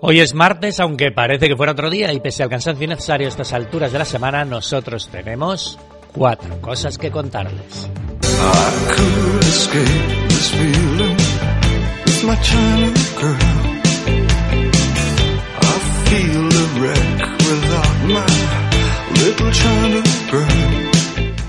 Hoy es martes, aunque parece que fuera otro día, y pese al cansancio necesario a estas alturas de la semana, nosotros tenemos cuatro cosas que contarles.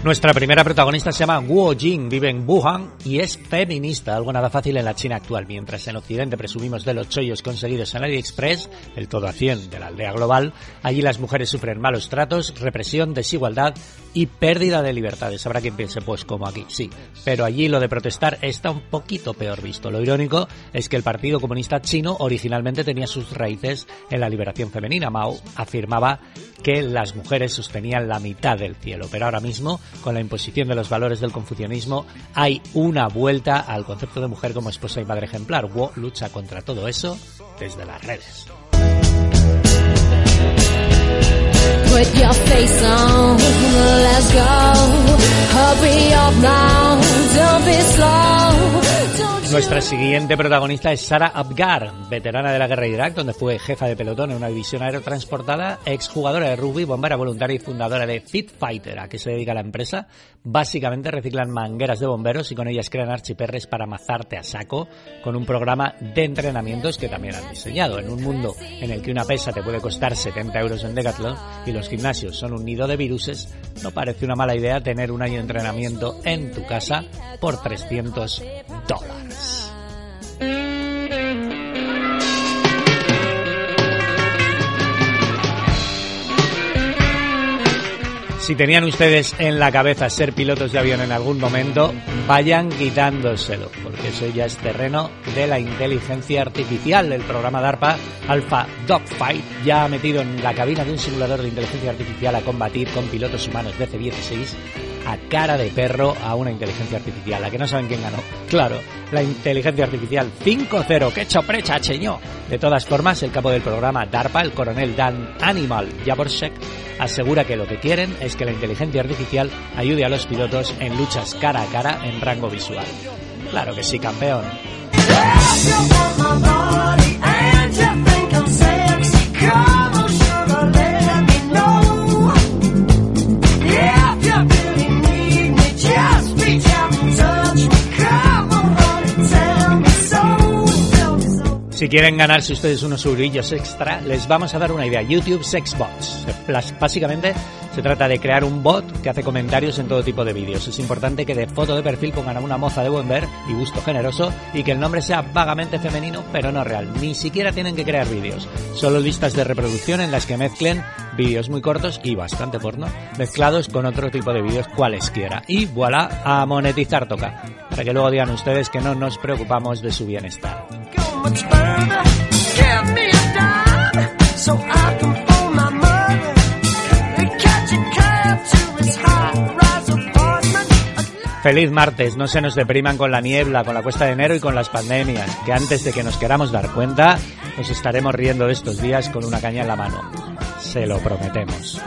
Nuestra primera protagonista se llama Guo Jing, vive en Wuhan y es feminista, algo nada fácil en la China actual. Mientras en Occidente presumimos de los chollos conseguidos en AliExpress, el todo a 100 de la aldea global, allí las mujeres sufren malos tratos, represión, desigualdad y pérdida de libertades. Habrá quien piense, pues como aquí, sí. Pero allí lo de protestar está un poquito peor visto. Lo irónico es que el Partido Comunista Chino originalmente tenía sus raíces en la liberación femenina. Mao afirmaba que las mujeres sostenían la mitad del cielo, pero ahora mismo con la imposición de los valores del confucianismo, hay una vuelta al concepto de mujer como esposa y madre ejemplar. Wu lucha contra todo eso desde las redes. Nuestra siguiente protagonista es Sara Abgar, veterana de la guerra de Irak, donde fue jefa de pelotón en una división aerotransportada, exjugadora de rugby, bombera voluntaria y fundadora de Fit Fighter. ¿A qué se dedica la empresa? Básicamente reciclan mangueras de bomberos y con ellas crean archiperres para mazarte a saco con un programa de entrenamientos que también han diseñado. En un mundo en el que una pesa te puede costar 70 euros en Decathlon y los gimnasios son un nido de viruses, no parece una mala idea tener un año de entrenamiento en tu casa por 300 dólares. Si tenían ustedes en la cabeza ser pilotos de avión en algún momento, vayan quitándoselo, porque eso ya es terreno de la inteligencia artificial. El programa DARPA Alpha Dogfight ya ha metido en la cabina de un simulador de inteligencia artificial a combatir con pilotos humanos de F-16 a cara de perro a una inteligencia artificial. ¿A que no saben quién ganó? Claro, la inteligencia artificial 5-0. ¡Qué choprecha, cheño! De todas formas, el capo del programa DARPA, el coronel Dan Animal Jaborsek, asegura que lo que quieren es que la inteligencia artificial ayude a los pilotos en luchas cara a cara en rango visual. Claro que sí, campeón. Si quieren ganarse ustedes unos eurillos extra, les vamos a dar una idea. YouTube Sexbots. Básicamente se trata de crear un bot que hace comentarios en todo tipo de vídeos. Es importante que de foto de perfil pongan a una moza de buen ver y gusto generoso y que el nombre sea vagamente femenino pero no real. Ni siquiera tienen que crear vídeos. Solo listas de reproducción en las que mezclen vídeos muy cortos y bastante porno mezclados con otro tipo de vídeos cualesquiera. Y voilà, a monetizar toca. Para que luego digan ustedes que no nos preocupamos de su bienestar. Feliz martes, no se nos depriman con la niebla, con la cuesta de enero y con las pandemias, que antes de que nos queramos dar cuenta, nos estaremos riendo de estos días con una caña en la mano. Se lo prometemos.